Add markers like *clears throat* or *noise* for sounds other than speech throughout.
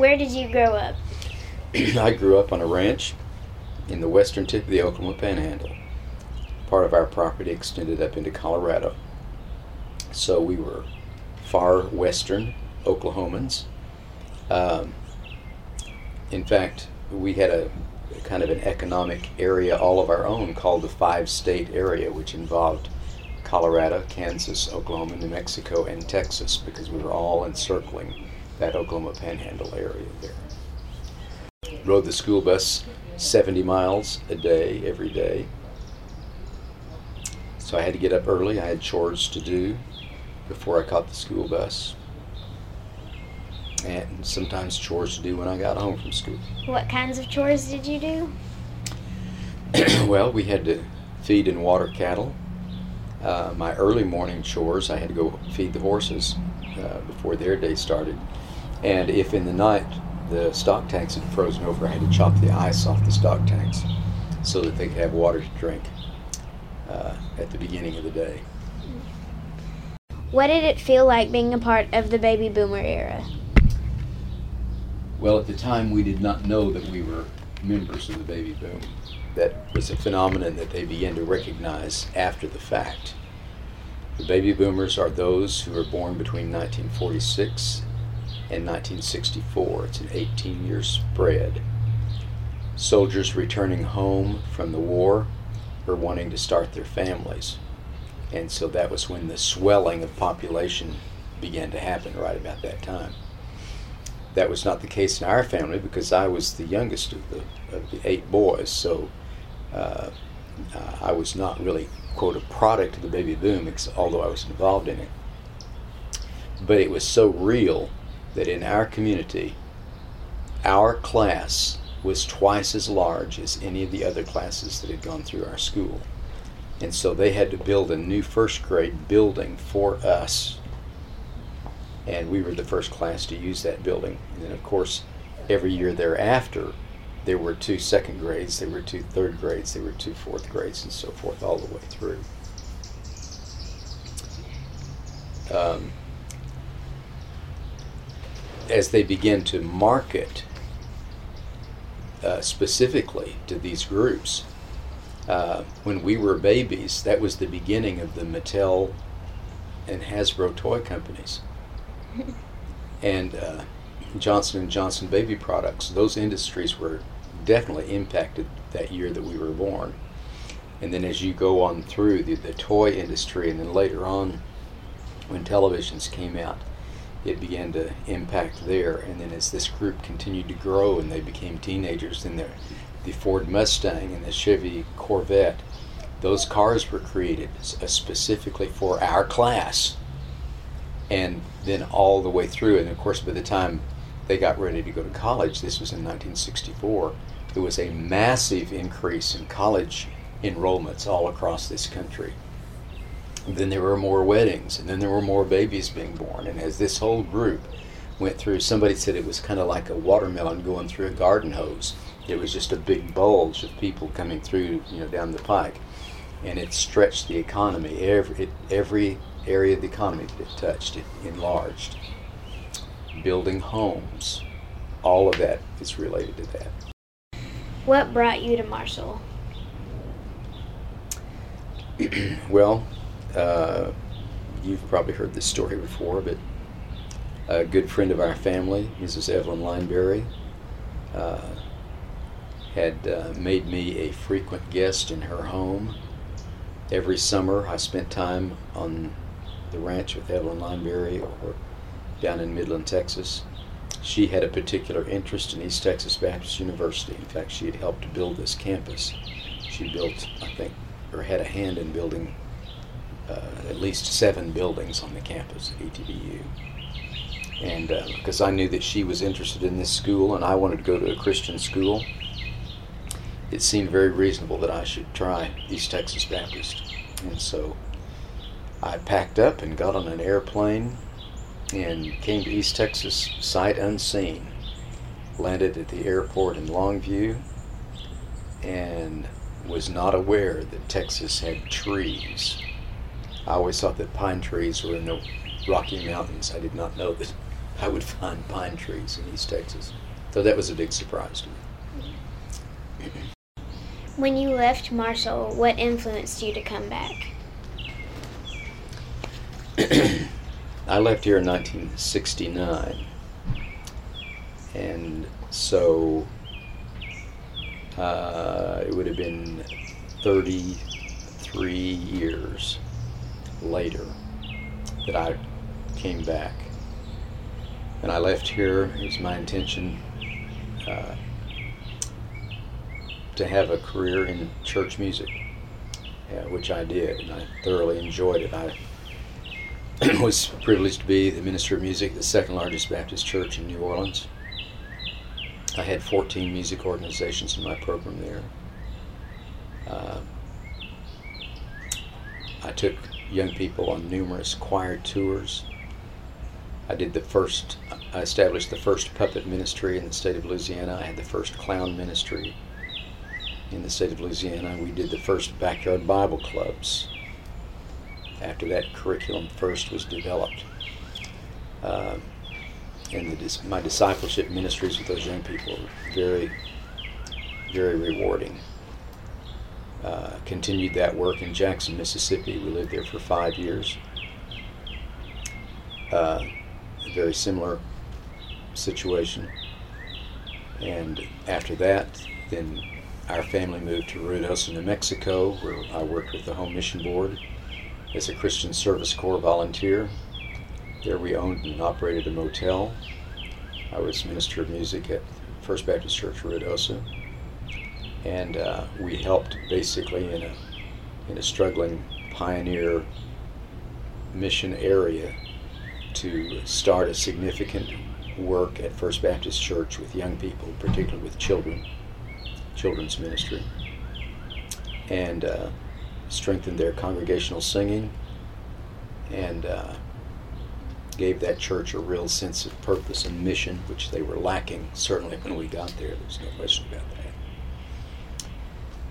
Where did you grow up? *clears throat* I grew up on a ranch in the western tip of the Oklahoma Panhandle. Part of our property extended up into Colorado. So we were far western Oklahomans. Um, in fact, we had a kind of an economic area all of our own called the five state area, which involved Colorado, Kansas, Oklahoma, New Mexico, and Texas, because we were all encircling that Oklahoma Panhandle area there. Rode the school bus 70 miles a day, every day. So I had to get up early. I had chores to do before I caught the school bus. And sometimes chores to do when I got home from school. What kinds of chores did you do? *clears throat* well, we had to feed and water cattle. Uh, my early morning chores, I had to go feed the horses uh, before their day started. And if in the night the stock tanks had frozen over, I had to chop the ice off the stock tanks so that they could have water to drink uh, at the beginning of the day. What did it feel like being a part of the baby boomer era? Well, at the time, we did not know that we were members of the baby boom. That was a phenomenon that they began to recognize after the fact. The baby boomers are those who were born between 1946 and 1964. It's an 18 year spread. Soldiers returning home from the war were wanting to start their families. And so that was when the swelling of population began to happen right about that time that was not the case in our family because I was the youngest of the, of the eight boys. So uh, uh, I was not really, quote, a product of the baby boom, although I was involved in it. But it was so real that in our community, our class was twice as large as any of the other classes that had gone through our school. And so they had to build a new first grade building for us and we were the first class to use that building. And then, of course, every year thereafter, there were two second grades, there were two third grades, there were two fourth grades, and so forth, all the way through. Um, as they begin to market uh, specifically to these groups, uh, when we were babies, that was the beginning of the Mattel and Hasbro toy companies and uh, Johnson and Johnson baby products. Those industries were definitely impacted that year that we were born. And then as you go on through the, the toy industry, and then later on, when televisions came out, it began to impact there. And then as this group continued to grow and they became teenagers, then the, the Ford Mustang and the Chevy Corvette, those cars were created uh, specifically for our class and then all the way through. And of course, by the time they got ready to go to college, this was in 1964, there was a massive increase in college enrollments all across this country. And then there were more weddings, and then there were more babies being born. And as this whole group went through, somebody said it was kind of like a watermelon going through a garden hose. It was just a big bulge of people coming through, you know, down the pike, and it stretched the economy. Every it, every area of the economy that it touched, it enlarged. Building homes, all of that is related to that. What brought you to Marshall? *clears throat* well, uh, you've probably heard this story before, but a good friend of our family, Mrs. Evelyn Linebery, uh, had uh, made me a frequent guest in her home. Every summer, I spent time on the ranch with Evelyn Linebery or down in Midland, Texas. She had a particular interest in East Texas Baptist University. In fact, she had helped build this campus. She built, I think, or had a hand in building at least seven buildings on the campus at ETBU. And uh, because I knew that she was interested in this school and I wanted to go to a Christian school, it seemed very reasonable that I should try East Texas Baptist. And so I packed up and got on an airplane and came to East Texas sight unseen. Landed at the airport in Longview and was not aware that Texas had trees. I always thought that pine trees were in the Rocky Mountains. I did not know that I would find pine trees in East Texas. So that was a big surprise to me. When you left Marshall, what influenced you to come back? *clears throat* I left here in 1969, and so uh, it would have been 33 years later that I came back. And I left here, it was my intention uh, to have a career in church music, uh, which I did, and I thoroughly enjoyed it. I *clears throat* was privileged to be the minister of music at the second largest Baptist church in New Orleans. I had 14 music organizations in my program there. Uh, I took young people on numerous choir tours. I did the first, I established the first puppet ministry in the state of Louisiana. I had the first clown ministry in the state of Louisiana. We did the first backyard Bible clubs after that curriculum first was developed. Uh, and the, my discipleship ministries with those young people were very, very rewarding. Uh, continued that work in Jackson, Mississippi. We lived there for five years. Uh, very similar situation. And after that, then our family moved to Ruidoso, New Mexico, where I worked with the Home Mission Board as a Christian Service Corps volunteer. There we owned and operated a motel. I was minister of music at First Baptist Church Ruidoso and uh, we helped basically in a in a struggling pioneer mission area to start a significant work at First Baptist Church with young people, particularly with children, children's ministry, and uh, strengthened their congregational singing, and uh, gave that church a real sense of purpose and mission, which they were lacking certainly when we got there. There's no question about that.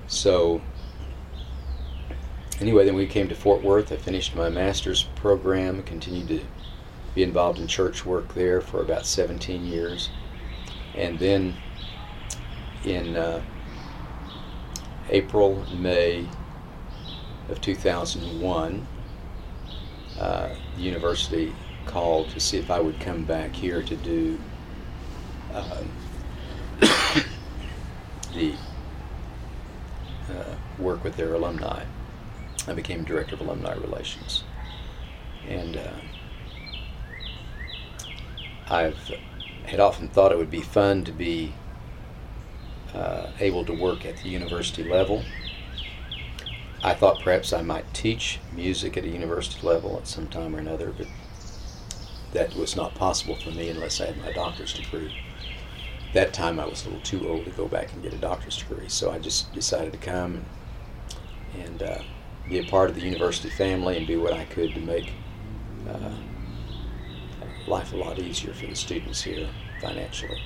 So, anyway, then we came to Fort Worth. I finished my master's program, continued to be involved in church work there for about 17 years. And then in uh, April, May of 2001, uh, the university called to see if I would come back here to do uh, the uh, work with their alumni. I became director of alumni relations, and uh, I've had often thought it would be fun to be uh, able to work at the university level. I thought perhaps I might teach music at a university level at some time or another, but that was not possible for me unless I had my doctor's degree that time I was a little too old to go back and get a doctor's degree, so I just decided to come and, uh, be a part of the university family and do what I could to make uh, life a lot easier for the students here financially.